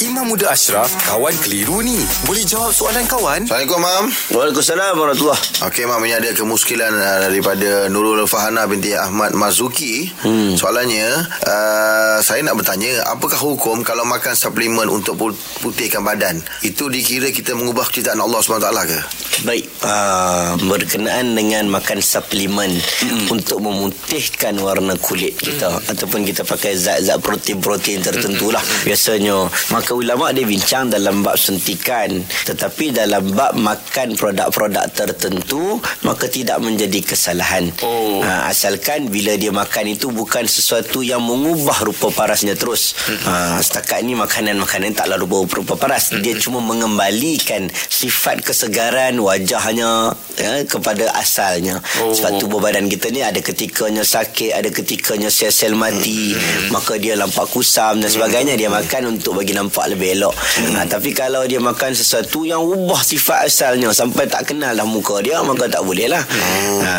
Imam Muda Ashraf, kawan keliru ni. Boleh jawab soalan kawan? Assalamualaikum, Mam. Waalaikumsalam warahmatullahi Okey, Mam. Ini ada kemuskilan uh, daripada Nurul Fahana binti Ahmad Mazuki. Hmm. Soalannya, uh, saya nak bertanya, apakah hukum kalau makan suplemen untuk pu- putihkan badan? Itu dikira kita mengubah ciptaan Allah SWT ke? Baik uh, Berkenaan dengan makan suplemen mm. Untuk memutihkan warna kulit kita. Mm. Ataupun kita pakai zat-zat protein-protein tertentu lah Biasanya Maka ulama dia bincang dalam bab suntikan. Tetapi dalam bab makan produk-produk tertentu Maka tidak menjadi kesalahan. Oh. uh, Asalkan bila dia makan itu Bukan sesuatu yang mengubah rupa parasnya terus. Uh, Setakat ni makanan-makanan taklah rupa, rupa paras. Dia cuma mengembalikan sifat kesegaran wajahnya ya, kepada asalnya. Oh. Sebab tubuh badan kita ni ada ketikanya sakit, ada ketikanya sel-sel mati, hmm. maka dia nampak kusam dan sebagainya. Dia makan untuk bagi nampak lebih elok. Hmm. Ha, tapi kalau dia makan sesuatu yang ubah sifat asalnya sampai tak kenal lah muka dia, maka tak boleh lah. Hmm. Ha,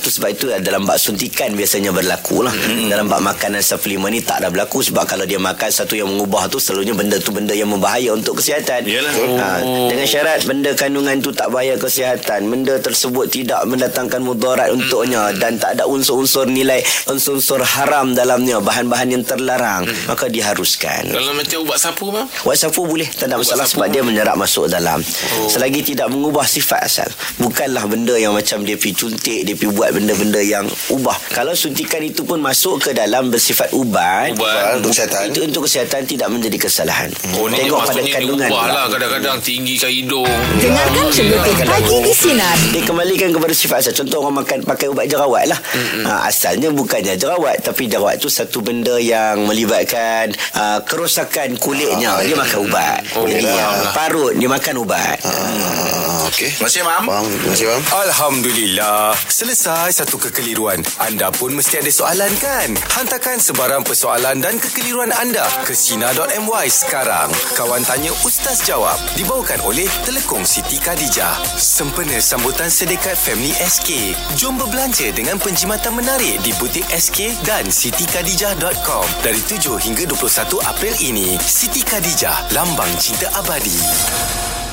tu sebab itu dalam bab suntikan biasanya berlaku lah. Hmm. Dalam bab makanan suplemen ni tak ada berlaku sebab kalau dia makan satu yang mengubah tu selalunya benda tu benda yang membahaya untuk kesihatan. Ha, dengan syarat benda kandungan tu tak bahaya kesihatan. Benda tersebut tidak mendatangkan mudarat hmm. untuknya dan tak ada unsur-unsur nilai unsur-unsur haram dalamnya bahan-bahan yang terlarang. Hmm. maka diharuskan. Kalau macam ubat sapu bang? Ubat sapu boleh tak ada masalah sebab dia menyerap masuk dalam. Oh. selagi tidak mengubah sifat asal. Bukanlah benda yang macam dia pergi cuntik dia pergi buat benda-benda yang ubah. Kalau suntikan itu pun masuk ke dalam bersifat ubat, ubat. untuk kesihatan. itu untuk kesihatan tidak menjadi kesalahan. Oh, tengok pada kandungan. lah kadang-kadang. Tinggi hidung. Dengarkan celutik pagi di Sinar. Dikembalikan kepada sifat asal. Contoh orang makan pakai ubat jerawat lah. Mm-hmm. Ha, asalnya bukannya jerawat. Tapi jerawat tu satu benda yang melibatkan uh, kerosakan kulitnya. Dia makan ubat. Oh, Jadi uh, parut dia makan ubat. Ah, Okey. Terima kasih mam. Terima kasih, Mam. Alhamdulillah. Selesai satu kekeliruan. Anda pun mesti ada soalan kan? Hantarkan sebarang persoalan dan kekeliruan anda ke Sina.my sekarang. Kawan tanya Ustaz jawab. Dibawakan oleh Telekong Siti Khadijah. Sempena sambutan sedekat Family SK. Jom berbelanja dengan penjimatan menarik di butik SK dan sitikadijah.com. Dari 7 hingga 21 April ini. Siti Khadijah, lambang cinta abadi.